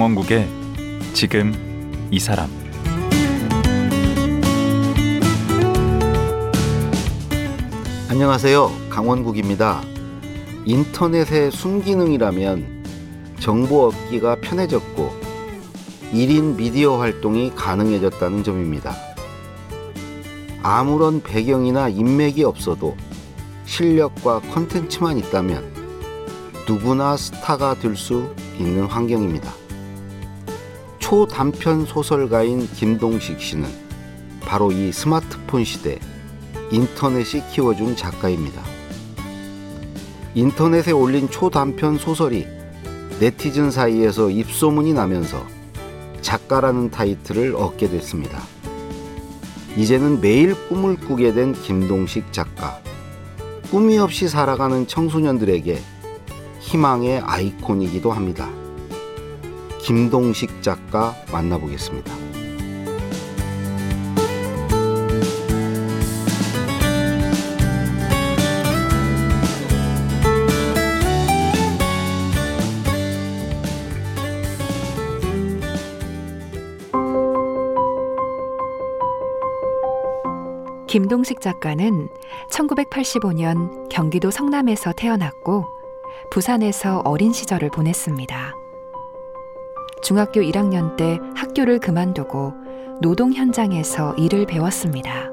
강원국의 지금 이 사람 안녕하세요. 강원국입니다. 인터넷의 순기능이라면 정보 얻기가 편해졌고 1인 미디어 활동이 가능해졌다는 점입니다. 아무런 배경이나 인맥이 없어도 실력과 컨텐츠만 있다면 누구나 스타가 될 수 있는 환경입니다. 초단편 소설가인 김동식 씨는 바로 이 스마트폰 시대 인터넷이 키워준 작가입니다. 인터넷에 올린 초단편 소설이 네티즌 사이에서 입소문이 나면서 작가라는 타이틀을 얻게 됐습니다. 이제는 매일 꿈을 꾸게 된 김동식 작가. 꿈이 없이 살아가는 청소년들에게 희망의 아이콘이기도 합니다. 김동식 작가 만나보겠습니다. 김동식 작가는 1985년 경기도 성남에서 태어났고 부산에서 어린 시절을 보냈습니다. 중학교 1학년 때 학교를 그만두고 노동 현장에서 일을 배웠습니다.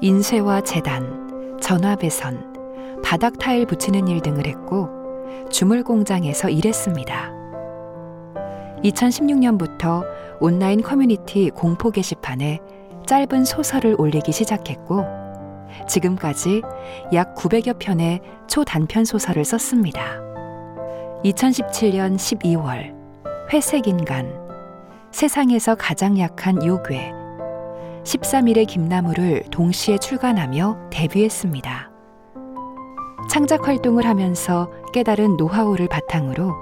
인쇄와 재단, 전화배선, 바닥 타일 붙이는 일 등을 했고 주물 공장에서 일했습니다. 2016년부터 온라인 커뮤니티 공포 게시판에 짧은 소설을 올리기 시작했고 지금까지 약 900여 편의 초단편 소설을 썼습니다. 2017년 12월 회색인간 세상에서 가장 약한 요괴 13일의 김나무를 동시에 출간하며 데뷔했습니다. 창작 활동을 하면서 깨달은 노하우를 바탕으로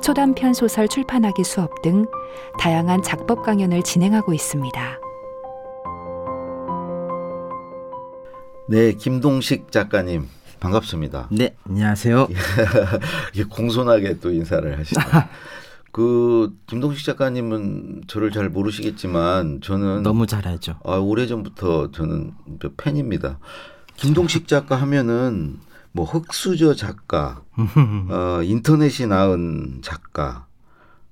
초단편 소설 출판하기 수업 등 다양한 작법 강연을 진행하고 있습니다. 네, 김동식 작가님 반갑습니다. 네, 안녕하세요. 공손하게 또 인사를 하시네. 그 김동식 작가님은 저를 잘 모르시겠지만 저는 너무 잘 알죠. 아, 오래전부터 저는 팬입니다. 김동식 작가 하면은 뭐 흑수저 작가, 어, 인터넷이 낳은 작가,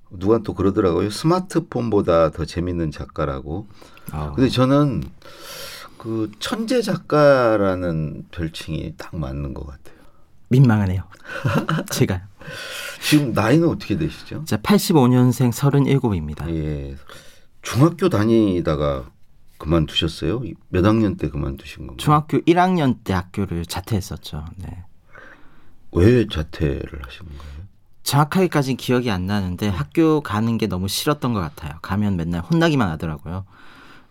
누가 또 그러더라고요. 스마트폰보다 더 재밌는 작가라고. 아. 근데 저는 그 천재 작가라는 별칭이 딱 맞는 것 같아요. 민망하네요. 제가 지금 나이는 어떻게 되시죠? 자 85년생 37입니다. 예. 중학교 다니다가 그만두셨어요? 몇 학년 때 그만두신 건가요? 중학교 1학년 때 학교를 자퇴했었죠. 네. 왜 자퇴를 하신 거예요? 정확하게까지 기억이 안 나는데 학교 가는 게 너무 싫었던 것 같아요. 가면 맨날 혼나기만 하더라고요.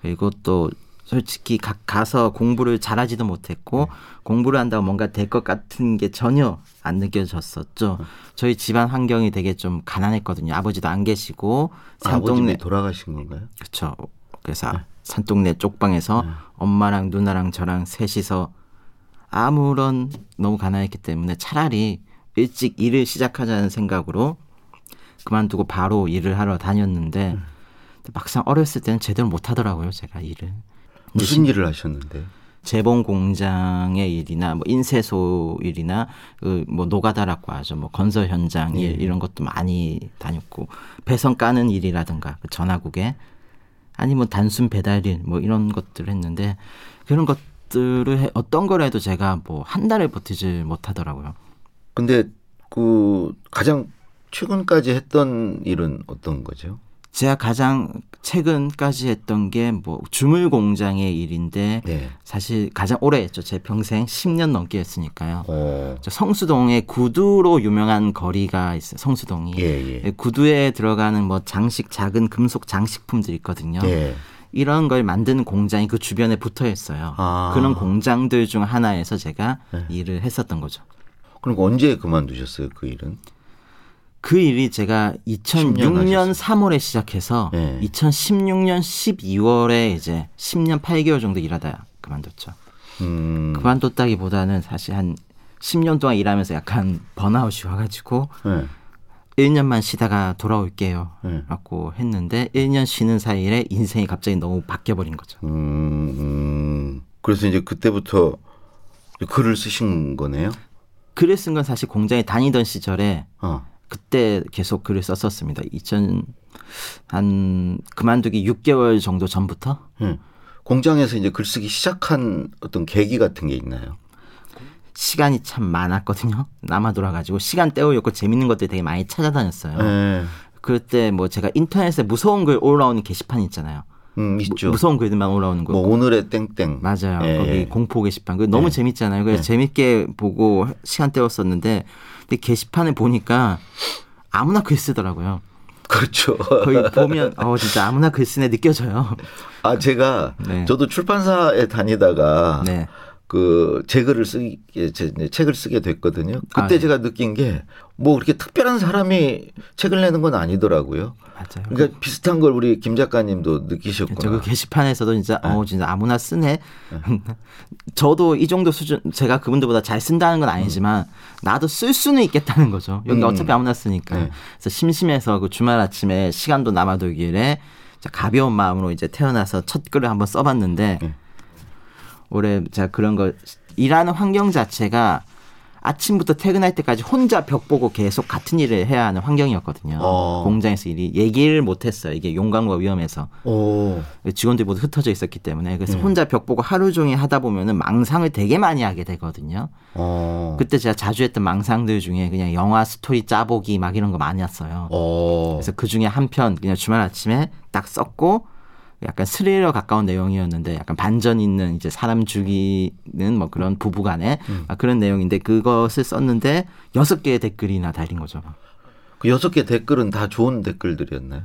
그리고 또 솔직히 가, 가서 공부를 잘하지도 못했고 공부를 한다고 뭔가 될 것 같은 게 전혀 안 느껴졌었죠. 저희 집안 환경이 되게 좀 가난했거든요. 아버지도 안 계시고 산동네 돌아가신 건가요? 그렇죠. 그래서 네. 산동네 쪽방에서 네. 엄마랑 누나랑 저랑 셋이서 아무런 너무 가난했기 때문에 차라리 일찍 일을 시작하자는 생각으로 그만두고 바로 일을 하러 다녔는데 음. 막상 어렸을 때는 제대로 못 하더라고요, 제가 일을. 무슨 일을 하셨는데? 재봉 공장의 일이나 뭐 인쇄소 일이나 그뭐 노가다라고 하죠. 뭐 건설 현장 일 네. 이런 것도 많이 다녔고 배선 까는 일이라든가 그 전화국에 아니면 단순 배달일 뭐 이런 것들을 했는데 그런 것들을 해, 어떤 걸 해도 제가 뭐 한 달을 버티지 못하더라고요. 근데 그 가장 최근까지 했던 일은 어떤 거죠? 제가 가장 최근까지 했던 게 뭐 주물 공장의 일인데 네. 사실 가장 오래 했죠. 제 평생 10년 넘게 했으니까요. 어. 성수동에 구두로 유명한 거리가 있어요. 성수동이. 예, 예. 구두에 들어가는 뭐 장식 작은 금속 장식품들 있거든요. 예. 이런 걸 만드는 공장이 그 주변에 붙어 있어요. 아. 그런 공장들 중 하나에서 제가 네. 일을 했었던 거죠. 그럼 언제 그만두셨어요, 그 일은? 그 일이 제가 2006년 3월에 시작해서 네. 2016년 12월에 이제 10년 8개월 정도 일하다 그만뒀죠. 음. 그만뒀다기보다는 사실 한 10년 동안 일하면서 약간 번아웃이 와가지고 네. 1년만 쉬다가 돌아올게요. 네. 라고 했는데 1년 쉬는 사이에 인생이 갑자기 너무 바뀌어버린 거죠. 음, 음. 그래서 이제 그때부터 글을 쓰신 거네요. 글을 쓴 건 사실 공장에 다니던 시절에 어. 그때 계속 글을 썼었습니다. 2000, 한, 그만두기 6개월 정도 전부터 예. 공장에서 이제 글쓰기 시작한 어떤 계기 같은 게 있나요? 시간이 참 많았거든요. 남아 돌아가지고 시간 때우려고 재밌는 것들 되게 많이 찾아다녔어요. 예. 그때 뭐 제가 인터넷에 무서운 글 올라오는 게시판 있잖아요. 음, 있죠. 무서운 글들만 올라오는 거. 뭐 오늘의 땡땡. 맞아요. 예, 거기 예. 공포 게시판. 그 너무 예. 재밌잖아요. 그래서 예. 재밌게 보고 시간 때웠었는데 근데 게시판을 보니까 아무나 글 쓰더라고요. 그렇죠. 거기 보면 어 진짜 아무나 글 쓰네 느껴져요. 아 제가 네. 저도 출판사에 다니다가 네. 그 제 글을 쓰게 제 책을 쓰게 됐거든요. 그때 아, 네. 제가 느낀 게 뭐 그렇게 특별한 사람이 책을 내는 건 아니더라고요. 맞아요. 그러니까 비슷한 걸 우리 김 작가님도 느끼셨구나. 저그 게시판에서도 진짜 어 진짜 아무나 쓰네. 저도 이 정도 수준 제가 그분들보다 잘 쓴다는 건 아니지만 나도 쓸 수는 있겠다는 거죠. 여기 음. 어차피 아무나 쓰니까. 네. 그래서 심심해서 그 주말 아침에 시간도 남아돌길래 자, 가벼운 마음으로 이제 태어나서 첫 글을 한번 써봤는데 네. 올해 제가 그런 거 일하는 환경 자체가 아침부터 퇴근할 때까지 혼자 벽 보고 계속 같은 일을 해야 하는 환경이었거든요. 어. 공장에서 일이 얘기를 못했어요. 이게 용광과 위험해서. 오. 직원들이 모두 흩어져 있었기 때문에 그래서 음. 혼자 벽 보고 하루 종일 하다 보면은 망상을 되게 많이 하게 되거든요. 어. 그때 제가 자주 했던 망상들 중에 그냥 영화 스토리 짜보기 막 이런 거 많이 했어요. 어. 그래서 그 중에 한 편 그냥 주말 아침에 딱 썼고 약간 스릴러 가까운 내용이었는데 약간 반전 있는 이제 사람 죽이는 뭐 그런 부부간의 음. 아, 그런 내용인데 그것을 썼는데 여섯 개의 댓글이나 달린 거죠. 그 여섯 개 댓글은 다 좋은 댓글들이었나요?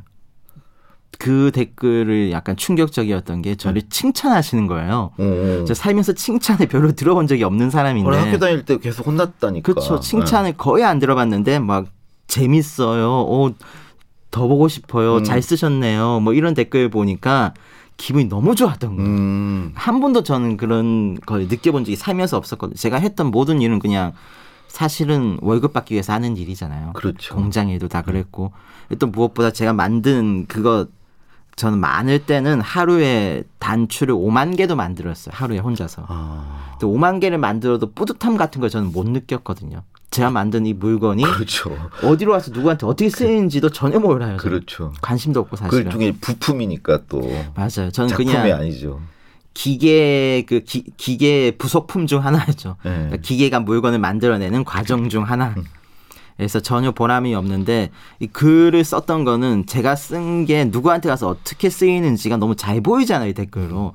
그 댓글을 약간 충격적이었던 게 저를 네. 칭찬하시는 거예요. 오. 저 살면서 칭찬을 별로 들어본 적이 없는 사람인데. 원래 학교 다닐 때 계속 혼났다니까. 그렇죠. 칭찬을 거의 안 들어봤는데 막 재밌어요. 어, 더 보고 싶어요. 음. 잘 쓰셨네요. 뭐 이런 댓글 보니까 기분이 너무 좋았던 네. 거예요. 음. 한 번도 저는 그런 걸 느껴본 적이 살면서 없었거든요. 제가 했던 모든 일은 그냥 사실은 월급 받기 위해서 하는 일이잖아요. 그렇죠. 공장 일도 다 그랬고 또 무엇보다 제가 만든 그거 저는 많을 때는 하루에 단추를 5만 개도 만들었어요. 하루에 혼자서. 아. 또 5만 개를 만들어도 뿌듯함 같은 걸 저는 못 느꼈거든요. 제가 만든 이 물건이 그렇죠. 어디로 와서 누구한테 어떻게 쓰이는지도 전혀 몰라요. 그렇죠. 관심도 없고 사실은. 그 중에 부품이니까 또 맞아요. 저는 작품이 그냥 아니죠. 기계 그 기, 기계 부속품 중 하나였죠. 네. 그러니까 기계가 물건을 만들어내는 과정 중 하나. 음. 그래서 전혀 보람이 없는데 이 글을 썼던 거는 제가 쓴 게 누구한테 가서 어떻게 쓰이는지가 너무 잘 보이잖아요 이 댓글로.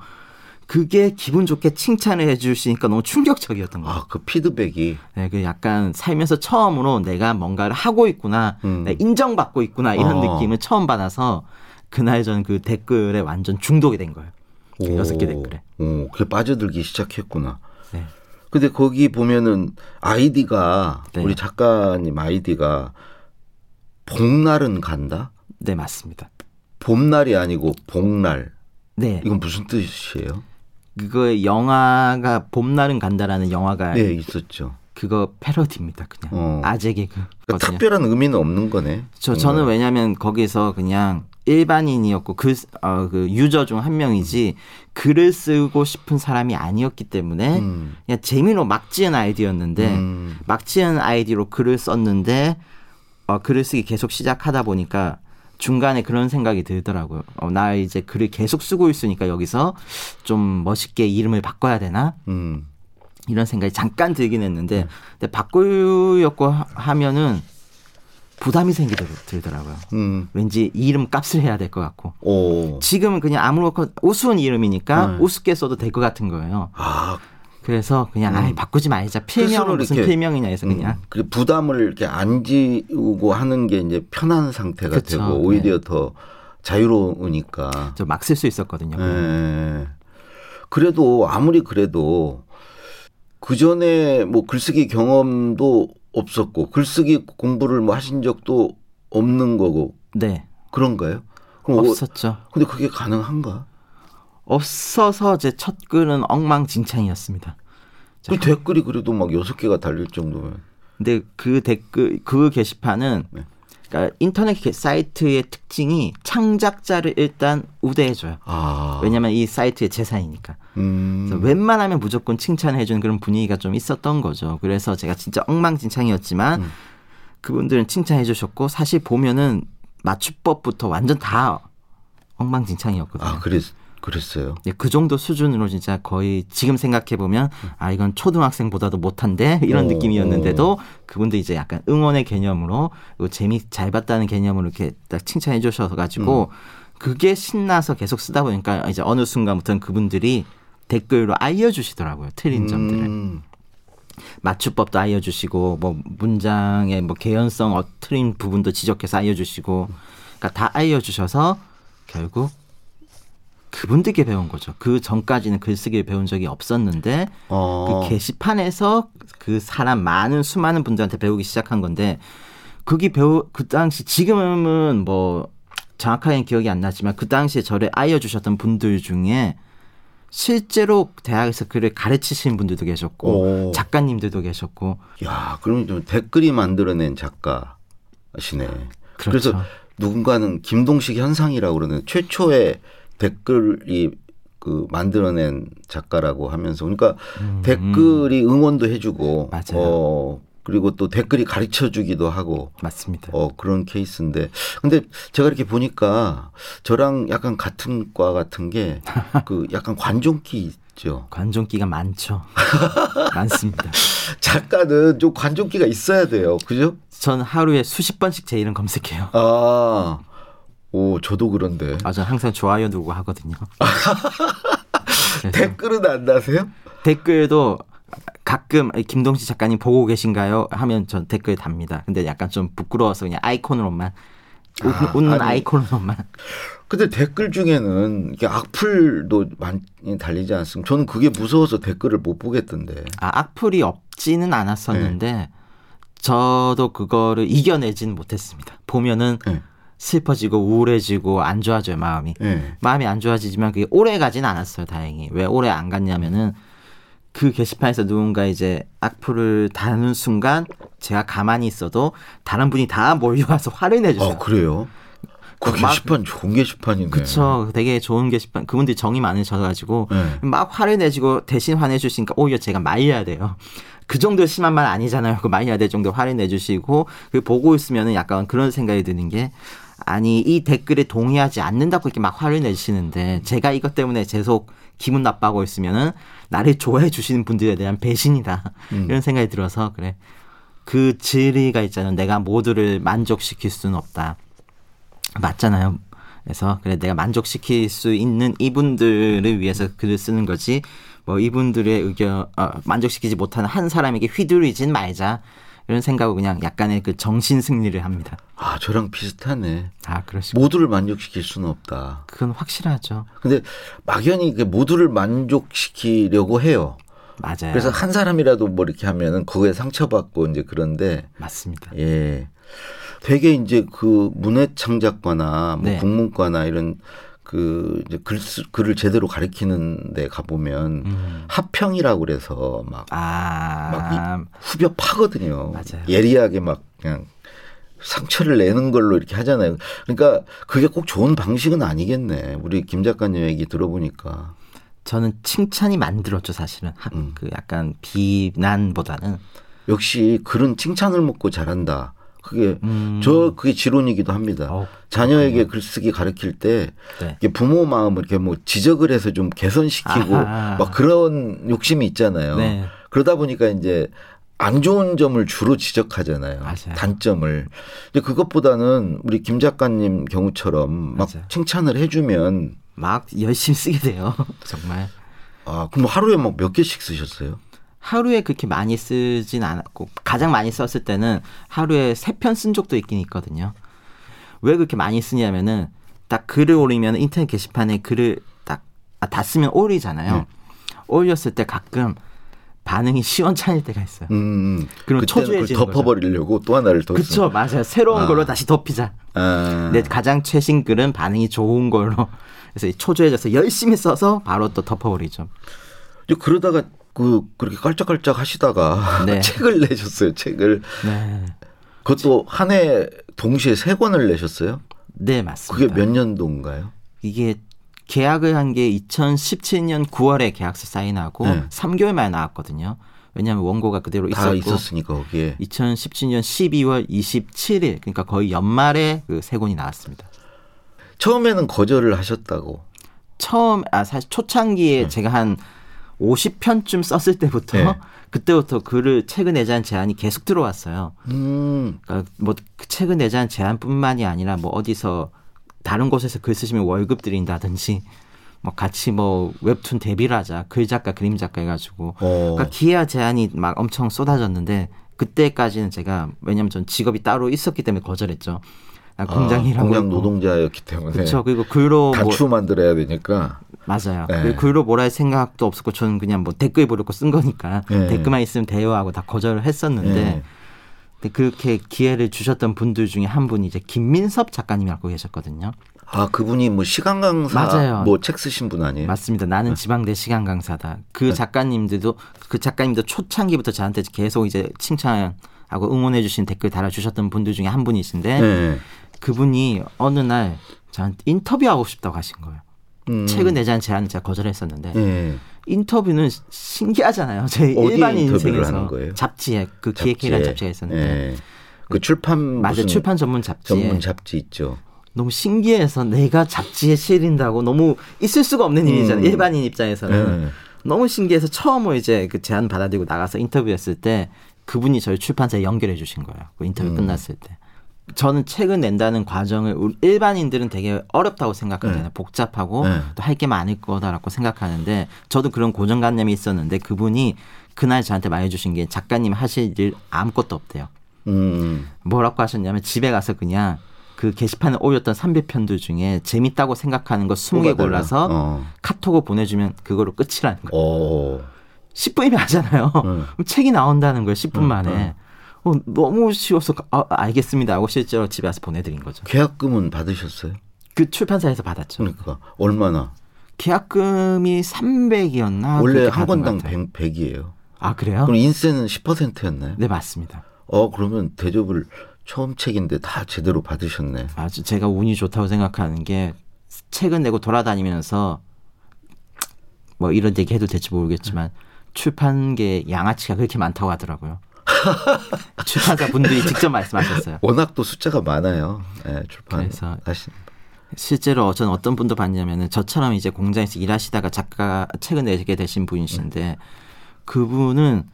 그게 기분 좋게 칭찬을 해주시니까 너무 충격적이었던 거예요. 아, 그 피드백이 네, 그 약간 살면서 처음으로 내가 뭔가를 하고 있구나, 음. 인정받고 있구나 이런 어. 느낌을 처음 받아서 그날 저는 그 댓글에 완전 중독이 된 거예요. 그 여섯 개 댓글에. 오, 그게 빠져들기 시작했구나. 네. 근데 거기 보면은 아이디가 네. 우리 작가님 아이디가 복날은 간다? 네, 맞습니다. 봄날이 아니고 복날. 네, 이건 무슨 뜻이에요? 그거 영화가 봄날은 간다라는 영화가 네, 있었죠. 그거 패러디입니다. 그냥 어. 아재 그러니까 개그거든요. 특별한 의미는 없는 거네. 저 저는 왜냐하면 거기서 그냥 일반인이었고 그, 어, 그 유저 중 한 명이지 글을 쓰고 싶은 사람이 아니었기 때문에 음. 그냥 재미로 막 지은 아이디였는데 음. 막 지은 아이디로 글을 썼는데 어, 글을 쓰기 계속 시작하다 보니까 중간에 그런 생각이 들더라고요. 어, 나 이제 글을 계속 쓰고 있으니까 여기서 좀 멋있게 이름을 바꿔야 되나? 음. 이런 생각이 잠깐 들긴 했는데 근데 바꾸려고 하- 하면은 부담이 생기더라고요. 음. 왠지 이 이름 값을 해야 될 것 같고 오. 지금은 그냥 아무렇고 우스운 이름이니까 네. 우습게 써도 될 것 같은 거예요. 아, 그래서 그냥 아이 바꾸지 말자. 필명은 무슨 필명이냐 해서 그냥 음, 그 부담을 이렇게 안 지우고 하는 게 이제 편한 상태가 그쵸. 되고 오히려 더 자유로우니까. 저 막 쓸 수 있었거든요. 예. 그래도 아무리 그래도 그 전에 뭐 글쓰기 경험도 없었고 글쓰기 공부를 뭐 하신 적도 없는 거고 네. 그런가요? 그럼 어, 없었죠. 근데 그게 가능한가? 없어서 제 첫 글은 엉망진창이었습니다. 자, 그 댓글이 그래도 막 여섯 개가 달릴 정도면 근데 그 댓글 그 게시판은 네. 그러니까 인터넷 사이트의 특징이 창작자를 일단 우대해줘요. 아. 왜냐하면 이 사이트의 재산이니까. 음. 그래서 웬만하면 무조건 칭찬해주는 그런 분위기가 좀 있었던 거죠. 그래서 제가 진짜 엉망진창이었지만 음. 그분들은 칭찬해주셨고 사실 보면은 맞춤법부터 완전 다 엉망진창이었거든요. 아, 그랬 그랬어요. 예, 그 정도 수준으로 진짜 거의 지금 생각해 보면 아 이건 초등학생보다도 못한데 이런 어, 느낌이었는데도 그분도 이제 약간 응원의 개념으로 그리고 재미 잘 봤다는 개념으로 이렇게 딱 칭찬해 주셔서 가지고 그게 신나서 계속 쓰다 보니까 이제 어느 순간부터는 그분들이 댓글로 알려주시더라고요 틀린 점들을 음. 맞춤법도 알려주시고 뭐 문장의 뭐 개연성 어 틀린 부분도 지적해서 알려주시고 그러니까 다 알려주셔서 결국 그분들께 배운 거죠. 그 전까지는 글쓰기를 배운 적이 없었는데 어. 그 게시판에서 그 사람 많은 수많은 분들한테 배우기 시작한 건데 그게 배우 그 당시 지금은 뭐 정확하게 기억이 안 나지만 그 당시에 저를 알려주셨던 분들 중에 실제로 대학에서 글을 가르치시는 분들도 계셨고 오. 작가님들도 계셨고 야, 그럼 좀 댓글이 만들어낸 작가시네. 그 그렇죠. 래서 누군가는 김동식 현상이라고 그러는 최초의 댓글이 그 만들어낸 작가라고 하면서 그러니까 댓글이 응원도 해주고 음, 맞아요. 어 그리고 또 댓글이 가르쳐 주기도 하고 맞습니다. 어 그런 케이스인데 근데 제가 이렇게 보니까 저랑 약간 같은 과 같은 게 그 약간 관종기 있죠. 관종기가 많죠. 많습니다. 작가는 좀 관종기가 있어야 돼요. 그죠? 전 하루에 수십 번씩 제 이름 검색해요. 아, 오, 저도 그런데. 아, 전 항상 좋아요 누르고 하거든요. 댓글은 안 다세요? 댓글도 가끔 김동식 작가님 보고 계신가요? 하면 전 댓글 답니다. 근데 약간 좀 부끄러워서 그냥 아이콘으로만 웃, 아, 웃는 아니. 아이콘으로만 근데 댓글 중에는 이게 악플도 많이 달리지 않습니까? 저는 그게 무서워서 댓글을 못 보겠던데. 아, 악플이 없지는 않았었는데 네. 저도 그거를 이겨내지는 못했습니다. 보면은 네. 슬퍼지고 우울해지고 안 좋아져요 마음이. 예. 마음이 안 좋아지지만 그게 오래 가진 않았어요 다행히. 왜 오래 안 갔냐면은 그 게시판에서 누군가 이제 악플을 다는 순간 제가 가만히 있어도 다른 분이 다 몰려와서 화를 내주세요. 아, 그래요? 그 막- 게시판 좋은 게시판이네. 그쵸. 되게 좋은 게시판. 그분들이 정이 많으셔가지고 네. 막 화를 내시고 대신 화내주시니까 오히려 제가 말려야 돼요. 그 정도 심한 말 아니잖아요. 그 말려야 될 정도 화를 내주시고 그 보고 있으면은 약간 그런 생각이 드는 게 아니 이 댓글에 동의하지 않는다고 이렇게 막 화를 내시는데 제가 이것 때문에 계속 기분 나빠하고 있으면은 나를 좋아해 주시는 분들에 대한 배신이다 이런 생각이 들어서 그래 그 진리가 있잖아요. 내가 모두를 만족시킬 수는 없다. 맞잖아요. 그래서 그래 내가 만족시킬 수 있는 이분들을 위해서 글을 쓰는 거지 뭐 이분들의 의견 어, 만족시키지 못하는 한 사람에게 휘둘리진 말자 이런 생각으로 그냥 약간의 그 정신 승리를 합니다. 아, 저랑 비슷하네. 아 그러시고 모두를 만족시킬 수는 없다. 그건 확실하죠. 근데 막연히 그 모두를 만족시키려고 해요. 맞아요. 그래서 한 사람이라도 뭐 이렇게 하면은 그거에 상처받고 이제 그런데 맞습니다. 예. 되게 이제 그 문해창작과나 뭐 네. 국문과나 이런 그 이제 글, 쓰- 글을 제대로 가리키는 데 가보면 음. 합평이라고 그래서 막아 후벼 파거든요. 맞아요. 예리하게 막 그냥 상처를 내는 걸로 이렇게 하잖아요. 그러니까 그게 꼭 좋은 방식은 아니겠네. 우리 김 작가님 얘기 들어보니까. 저는 칭찬이 만들었죠 사실은 하- 음. 그 약간 비난보다는 역시 글은 칭찬을 먹고 잘한다. 그게 음. 저 그게 지론이기도 합니다. 어우, 자녀에게 글쓰기 가르칠 때 네. 부모 마음을 이렇게 뭐 지적을 해서 좀 개선시키고 아하. 막 그런 욕심이 있잖아요. 네. 그러다 보니까 이제 안 좋은 점을 주로 지적하잖아요. 맞아요. 단점을. 근데 그것보다는 우리 김 작가님 경우처럼 막 맞아요. 칭찬을 해주면 막 열심히 쓰게 돼요 정말. 아 그럼 하루에 막 몇 개씩 쓰셨어요? 하루에 그렇게 많이 쓰진 않았고 가장 많이 썼을 때는 하루에 세 편 쓴 적도 있긴 있거든요. 왜 그렇게 많이 쓰냐면은 딱 글을 올리면 인터넷 게시판에 글을 딱다 쓰면 올리잖아요. 네. 올렸을 때 가끔 반응이 시원찮을 때가 있어요. 음. 그럼 그때는 그걸 초조해지는 거죠. 덮어버리려고 또 하나를 더. 그쵸 맞아요. 새로운 아. 걸로 다시 덮이자. 아. 내 가장 최신 글은 반응이 좋은 걸로. 그래서 이 초조해져서 열심히 써서 바로 또 덮어버리죠. 그러다가 그 그렇게 깔짝깔짝 하시다가 네. 책을 내셨어요. 책을 네. 그것도 한 해 동시에 세 권을 내셨어요? 네, 맞습니다. 그게 몇 년도인가요? 이게 계약을 한 게 2017년 9월에 계약서 사인하고 네. 3개월 만에 나왔거든요. 왜냐하면 원고가 그대로 다 있었고 있었으니까 거기에. 2017년 12월 27일 그러니까 거의 연말에 그 세 권이 나왔습니다. 처음에는 거절을 하셨다고. 처음 아 사실 초창기에 제가 한 50편쯤 썼을 때부터 네. 그때부터 글을 책을 내자는 제안이 계속 들어왔어요. 음. 그러니까 뭐그 책을 내자는 제안뿐만이 아니라 뭐 어디서 다른 곳에서 글 쓰시면 월급 드린다든지 뭐 같이 뭐 웹툰 데뷔를 하자 글 작가 그림 작가 해가지고 어. 그러니까 기회와 제안이 막 엄청 쏟아졌는데 그때까지는 제가 왜냐면 전 직업이 따로 있었기 때문에 거절했죠. 아, 공장이라고 아, 공장. 노동자였기 때문에 그렇죠. 그리고 글로 뭐 단추 만들어야 되니까. 맞아요. 네. 글로 뭐라 할 생각도 없었고 저는 그냥 뭐 댓글 보려고 쓴 거니까 네. 댓글만 있으면 돼요 하고 다 거절을 했었는데 네. 근데 그렇게 기회를 주셨던 분들 중에 한 분이 이제 김민섭 작가님이 알고 계셨거든요. 아 그분이 뭐 시간 강사 맞아요. 뭐 책 쓰신 분 아니에요? 맞습니다. 네. 나는 지방대 시간 강사다. 그 작가님들도 그 작가님도 초창기부터 저한테 계속 이제 칭찬하고 응원해 주신 댓글 달아 주셨던 분들 중에 한 분이신데 네. 그분이 어느 날 저한테 인터뷰하고 싶다고 하신 거예요. 음. 책을 내자는 제안을 제가 거절했었는데 네. 인터뷰는 시- 신기하잖아요. 제 일반인 인생에서? 잡지에 그 기획회란 잡지가 있었는데 네. 그 출판. 무슨 출판 전문 잡지에 전문 잡지 있죠. 너무 신기해서 내가 잡지에 실린다고 너무 있을 수가 없는 일이잖아요. 음. 일반인 입장에서는 네. 너무 신기해서 처음으로 이제 그 제안 받아들이고 나가서 인터뷰했을 때 그분이 저희 출판사에 연결해 주신 거예요. 그 인터뷰 음. 끝났을 때. 저는 책을 낸다는 과정을 일반인들은 되게 어렵다고 생각하잖아요. 네. 복잡하고 네. 또할 게 많을 거다라고 생각하는데 저도 그런 고정관념이 있었는데 그분이 그날 저한테 말해주신 게 작가님 하실 일 아무것도 없대요. 음. 뭐라고 하셨냐면 집에 가서 그냥 그 게시판에 올렸던 300편들 중에 재밌다고 생각하는 거 20개 뽑아달라. 골라서 어. 카톡을 보내주면 그거로 끝이라는 거예요. 어. 10분이면 하잖아요. 응. 그럼 책이 나온다는 거예요. 10분 만에. 어, 너무 쉬워서 아, 알겠습니다 하고 실제로 집에 와서 보내드린 거죠. 계약금은 받으셨어요? 그 출판사에서 받았죠. 그러니까 얼마나? 계약금이 300이었나? 원래 한 권당 100, 100이에요. 아 그래요? 그럼 인세는 10%였나요? 네 맞습니다. 어 그러면 대접을 처음 책인데 다 제대로 받으셨네. 아주 제가 운이 좋다고 생각하는 게 책을 내고 돌아다니면서 뭐 이런 얘기 해도 될지 모르겠지만 출판계 양아치가 그렇게 많다고 하더라고요. 출판사 분들이 직접 말씀하셨어요. 워낙 또 숫자가 많아요. 예, 출판 그래서 하신. 실제로 저는 어떤 분도 봤냐면은 저처럼 이제 공장에서 일하시다가 작가 책을 내게 되신 분이신데 그분은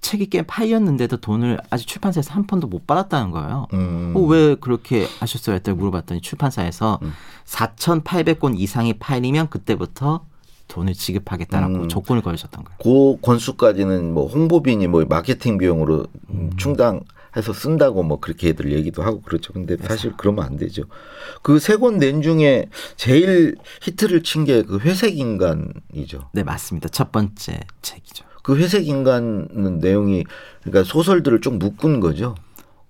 책이 꽤 팔렸는데도 돈을 아직 출판사에서 한 푼도 못 받았다는 거예요. 음. 어, 왜 그렇게 하셨어요? 했더니 물어봤더니 출판사에서 음. 4,800권 이상이 팔리면 그때부터 돈을 지급하겠다라고 음. 조건을 걸으셨던 거예요. 그 권수까지는 뭐 홍보비니 뭐 마케팅 비용으로 음. 충당해서 쓴다고 뭐 그렇게 애들 얘기도 하고 그렇죠. 근데 사실 그러면 안 되죠. 그 세 권 낸 중에 제일 히트를 친 게 그 회색 인간이죠. 네, 맞습니다. 첫 번째 책이죠. 그 회색 인간은 내용이 그러니까 소설들을 쭉 묶은 거죠.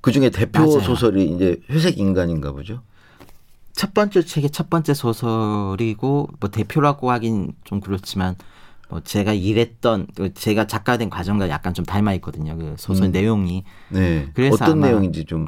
그 중에 대표 맞아요. 소설이 이제 회색 인간인가 보죠. 첫 번째 책의 첫 번째 소설이고 뭐 대표라고 하긴 좀 그렇지만 뭐 제가 일했던 그 제가 작가 된 과정과 약간 좀 닮아 있거든요. 그 소설 음. 내용이 네. 그래서 어떤 내용인지 좀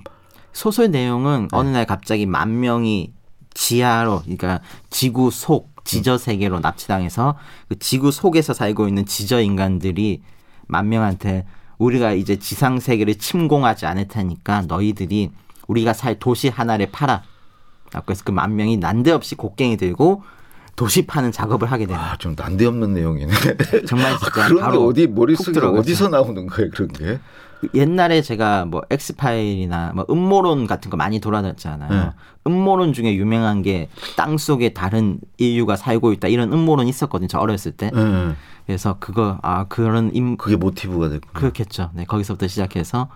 소설 내용은 네. 어느 날 갑자기 만 명이 지하로 그러니까 지구 속 지저 세계로 납치당해서 그 지구 속에서 살고 있는 지저 인간들이 만 명한테 우리가 이제 지상 세계를 침공하지 않을 테니까 너희들이 우리가 살 도시 하나를 팔아. 그래서 그 만 명이 난데없이 곡괭이 들고 도시 파는 작업을 하게 되는. 아, 좀 난데없는 내용이네. 정말 진짜 그런 게 바로 어디 훅 머릿속에. 어디서 나오는 거예요, 그런 게? 옛날에 제가 뭐 엑스파일이나 뭐 음모론 같은 거 많이 돌아다녔잖아요. 네. 음모론 중에 유명한 게 땅 속에 다른 인류가 살고 있다 이런 음모론 있었거든요. 저 어렸을 때. 네. 그래서 그거 아 그런 임 그게 모티브가 됐고. 그렇겠죠. 네 거기서부터 시작해서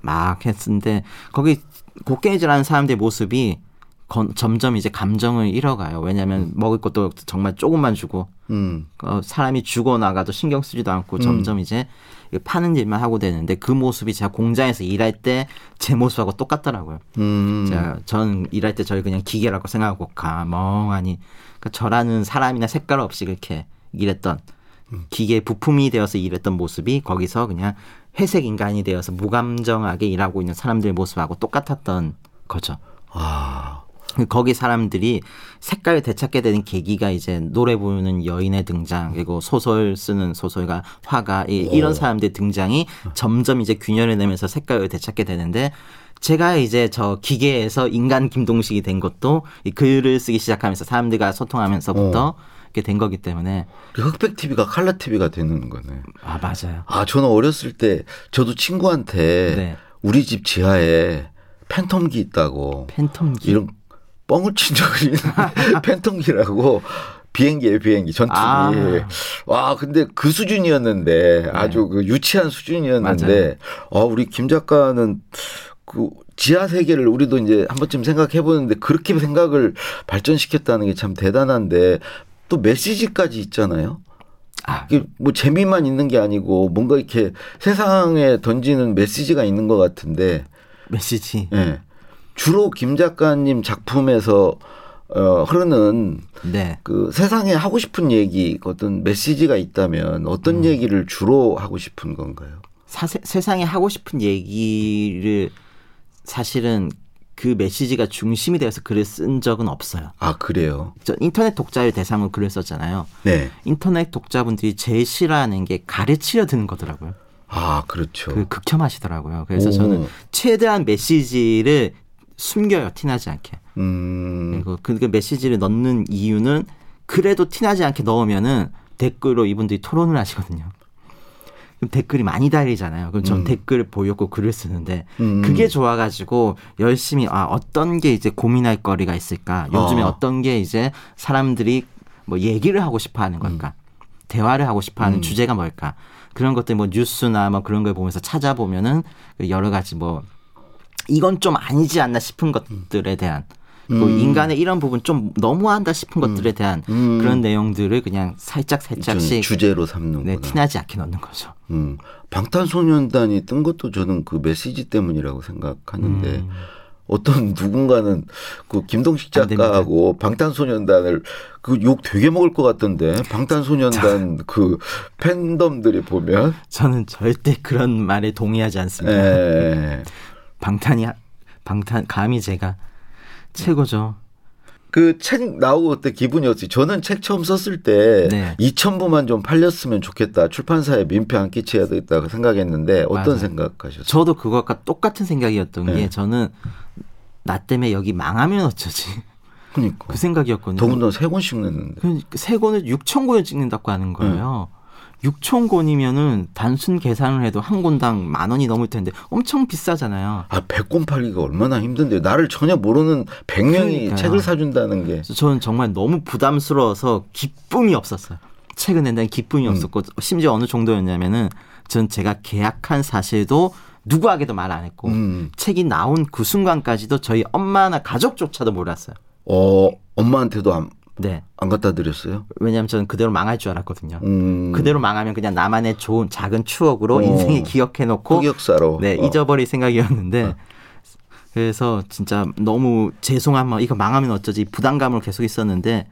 막 했는데 거기 곡괭이질하는 사람들의 모습이 건- 점점 이제 감정을 잃어가요. 왜냐하면 먹을 것도 정말 조금만 주고 음. 어, 사람이 죽어 나가도 신경 쓰지도 않고 점점 이제 파는 일만 하고 되는데 그 모습이 제가 공장에서 일할 때 제 모습하고 똑같더라고요. 음. 제가 전 일할 때 저를 그냥 기계라고 생각하고 가멍하니 그러니까 저라는 사람이나 색깔 없이 그렇게 일했던 기계 부품이 되어서 일했던 모습이 거기서 그냥 회색 인간이 되어서 무감정하게 일하고 있는 사람들의 모습하고 똑같았던 거죠. 아, 거기 사람들이 색깔을 되찾게 되는 계기가 이제 노래 부르는 여인의 등장 그리고 소설 쓰는 소설가 화가 이, 이런 사람들의 등장이 점점 이제 균열을 내면서 색깔을 되찾게 되는데 제가 이제 저 기계에서 인간 김동식이 된 것도 이 글을 쓰기 시작하면서 사람들과 소통하면서부터 이렇게 된 거기 때문에 흑백 TV가 칼라 TV가 되는 거네. 아 맞아요. 아, 저는 어렸을 때 저도 친구한테 네. 우리 집 지하에 팬텀기 있다고 팬텀기 이런 뻥을 친 적이 팬텀기라고 비행기에 비행기 전투기. 아. 와 근데 그 수준이었는데 아주 그 유치한 수준이었는데 어 우리 김 작가는 그 지하 세계를 우리도 이제 한 번쯤 생각해 보는데 그렇게 생각을 발전시켰다는 게 참 대단한데 또 메시지까지 있잖아요. 아, 이게 뭐 재미만 있는 게 아니고 뭔가 이렇게 세상에 던지는 메시지가 있는 것 같은데 메시지 예. 주로 김 작가님 작품에서 어, 흐르는 네. 그 세상에 하고 싶은 얘기 어떤 메시지가 있다면 어떤 음. 얘기를 주로 하고 싶은 건가요? 사세, 세상에 하고 싶은 얘기를 사실은 그 메시지가 중심이 되어서 글을 쓴 적은 없어요. 아 그래요. 저 인터넷 독자를 대상으로 글을 썼잖아요. 네. 인터넷 독자분들이 제일 싫어하는 게 가르치려 드는 거더라고요. 아 그렇죠. 그 극혐하시더라고요. 그래서 오. 저는 최대한 메시지를 숨겨요. 티나지 않게. 음. 그리고 그, 그 메시지를 넣는 이유는 그래도 티나지 않게 넣으면은 댓글로 이분들이 토론을 하시거든요. 그럼 댓글이 많이 달리잖아요. 그럼 전 음. 댓글을 보였고 글을 쓰는데 음. 그게 좋아가지고 열심히 아 어떤 게 이제 고민할 거리가 있을까? 요즘에 아. 어떤 게 이제 사람들이 뭐 얘기를 하고 싶어하는 걸까? 대화를 하고 싶어하는 음. 주제가 뭘까? 그런 것들 뭐 뉴스나 뭐 그런 걸 보면서 찾아보면은 그 여러 가지 뭐 이건 좀 아니지 않나 싶은 것들에 대한 또 음. 인간의 이런 부분 좀 너무한다 싶은 것들에 대한 음. 그런 내용들을 그냥 살짝 좀 살짝씩 주제로 삼는구나. 네, 티나지 않게 넣는 거죠. 음. 방탄소년단이 뜬 것도 저는 그 메시지 때문이라고 생각하는데 음. 어떤 누군가는 그 김동식. 작가하고 방탄소년단을 그 욕 되게 먹을 것 같던데 방탄소년단 그 팬덤들이 보면 저는 절대 그런 말에 동의하지 않습니다. 에. 방탄이 하- 방탄 감히 제가 최고죠. 그 책 나오고 그때 기분이 어떻게? 저는 책 처음 썼을 때 네. 2천 부만 좀 팔렸으면 좋겠다. 출판사에 민폐 안 끼쳐야 되겠다 생각했는데 어떤 맞아요. 생각하셨어요? 저도 그것과 똑같은 생각이었던 네. 게 저는 나 때문에 여기 망하면 어쩌지 그러니까 그 생각이었거든요. 더군다나 세 권씩 냈는데. 그세 권을 6천 권을 찍는다고 하는 거예요. 6천 권이면은 단순 계산을 해도 한 권당 만 원이 넘을 텐데 엄청 비싸잖아요. 아, 100권 팔기가 얼마나 힘든데 나를 전혀 모르는 100명이 그러니까요. 책을 사준다는 게 저는 정말 너무 부담스러워서 기쁨이 없었어요. 책을 낸다는 기쁨이 음. 없었고 심지어 어느 정도였냐면은 전 제가 계약한 사실도 누구에게도 말 안 했고 음. 책이 나온 그 순간까지도 저희 엄마나 가족조차도 몰랐어요. 어, 엄마한테도 안, 네. 안 갖다 드렸어요? 왜냐하면 저는 그대로 망할 줄 알았거든요. 음. 그대로 망하면 그냥 나만의 좋은 작은 추억으로 어. 인생에 기억해놓고 흑역사로. 네 어. 잊어버릴 생각이었는데 그래서 진짜 너무 죄송한 마음 이거 망하면 어쩌지 부담감으로 계속 있었는데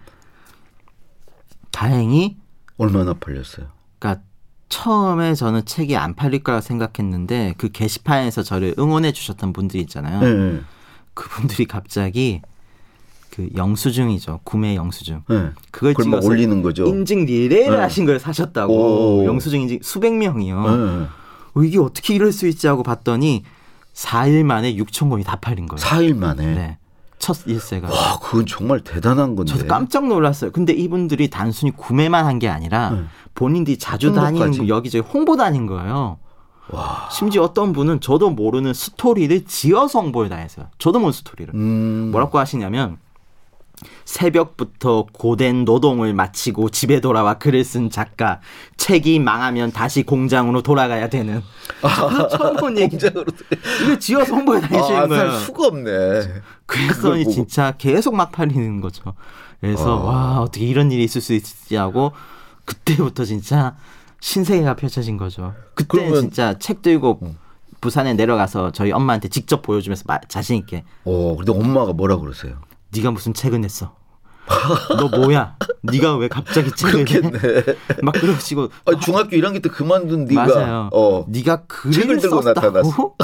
다행히 얼마나 팔렸어요? 그러니까 처음에 저는 책이 안 팔릴 거라 생각했는데 그 게시판에서 저를 응원해 주셨던 분들이 있잖아요. 네. 그분들이 갑자기 그 영수증이죠 구매 영수증 네. 그걸 찍어서 올리는 거죠. 인증 리레이를 네. 하신 걸 사셨다고 오. 영수증 인증 수백 명이요. 네. 어, 이게 어떻게 이럴 수 있지 하고 봤더니 4일 만에 6천 권이 다 팔린 거예요. 4일 만에. 네. 첫 일세가. 와, 그건 정말 대단한 건데. 저도 깜짝 놀랐어요. 근데 이분들이 단순히 구매만 한 게 아니라 네. 본인들이 자주. 다니는 여기저기 홍보 다닌 거예요. 심지어 어떤 분은 저도 모르는 스토리를 지어서 홍보를 다 했어요. 저도 모르는 스토리를. 음. 뭐라고 하시냐면 새벽부터 고된 노동을 마치고 집에 돌아와 글을 쓴 작가 책이 망하면 다시 공장으로 돌아가야 되는 처음 본 얘기 공장으로. 이거 지어서 홍보에 다니시는 아, 거예요. 살 수가 없네. 보고. 진짜 계속 막 팔리는 거죠. 그래서 아. 와 어떻게 이런 일이 있을 수 있지 하고 그때부터 진짜 신세계가 펼쳐진 거죠. 그때 그러면- 음. 진짜 책 들고 부산에 내려가서 저희 엄마한테 직접 보여주면서 마- 자신 있게 어, 근데 엄마가 뭐라 그러세요? 네가 무슨 책을 냈어? 너 뭐야? 네가 왜 갑자기 책을 그렇겠네. 막 그러시고 아, 중학교 1학년 때 그만둔 네가 맞아요. 어. 네가 책을 들고? 나타났어.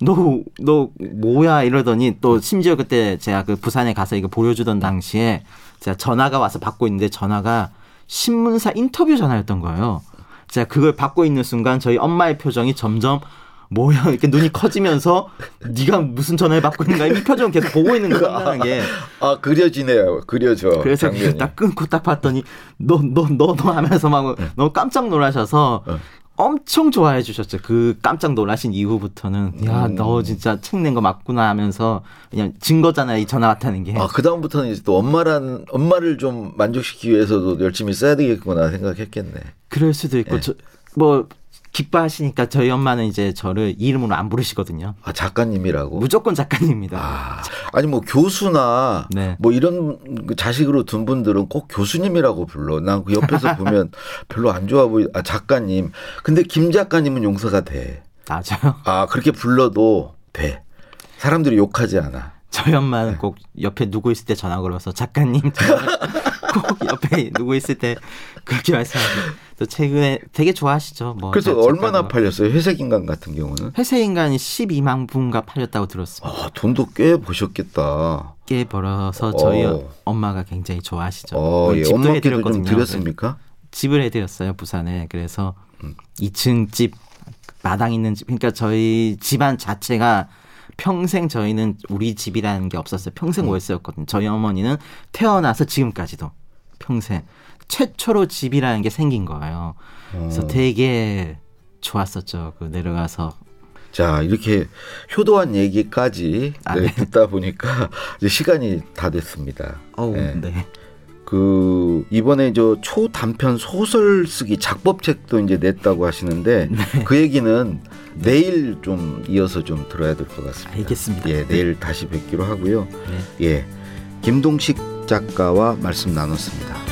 너, 너 뭐야 이러더니 또 심지어 그때 제가 그 부산에 가서 이거 보여주던 당시에 제가 전화가 와서 받고 있는데 전화가 신문사 인터뷰 전화였던 거예요. 제가 그걸 받고 있는 순간 저희 엄마의 표정이 점점 뭐야 이렇게 눈이 커지면서 네가 무슨 전화를 받고 있는가 이 표정 계속 보고 있는 거야 깜깜하게. 아 그려지네요. 그려져. 그래서 장면이. 딱 끊고 딱 봤더니 너 너 너너 하면서 막 네. 너무 깜짝 놀라셔서 어. 엄청 좋아해 주셨죠. 그 깜짝 놀라신 이후부터는 야 음. 너 진짜 책 낸 거 맞구나 하면서 그냥 증거잖아요. 이 전화 왔다는 게. 아, 그 다음부터는 이제 또 엄마란, 엄마를 좀 만족시키기 위해서도 열심히 써야 되겠구나 생각했겠네. 그럴 수도 있고 네. 저, 뭐 기뻐하시니까 저희 엄마는 이제 저를 이름으로 안 부르시거든요. 아, 작가님이라고? 무조건 작가님입니다. 아, 아니 뭐 교수나 네. 뭐 이런 그 자식으로 둔 분들은 꼭 교수님이라고 불러. 난 그 옆에서 보면 별로 안 좋아 보이. 아 작가님. 근데 김 작가님은 용서가 돼. 맞아요. 아 그렇게 불러도 돼. 사람들이 욕하지 않아. 저희 엄마는 꼭 옆에 누구 있을 때 전화 걸어서 작가님 꼭 옆에 누구 있을 때 그렇게 말씀하시고 또 최근에 되게 좋아하시죠. 뭐 그래서 자- 얼마나. 팔렸어요? 회색 인간 같은 경우는? 회색 인간이 12만 부인가 팔렸다고 들었습니다. 아 돈도 꽤 버셨겠다. 꽤 벌어서 저희 어. 엄마가 굉장히 좋아하시죠. 어, 우리 예. 집도 엄마께도 좀 해드렸거든요. 드렸습니까? 집을 해드렸어요 부산에. 그래서 음. 2층 집 마당 있는 집. 그러니까 저희 집안 자체가 평생 저희는 우리 집이라는 게 없었어요. 음. 평생 월세였거든요. 저희 어머니는 태어나서 지금까지도 평생 최초로 집이라는 게 생긴 거예요. 그래서 어. 되게 좋았었죠. 그 내려가서 자 이렇게 효도한 얘기까지 아, 네, 네. 듣다 보니까 이제 시간이 다 됐습니다. 어우 네. 네. 그 이번에 저 초단편 소설 쓰기 작법책도 이제 냈다고 하시는데 네. 그 얘기는 내일 좀 이어서 좀 들어야 될 것 같습니다. 알겠습니다. 예, 내일 다시 뵙기로 하고요. 네. 예, 김동식 작가와 말씀 나눴습니다.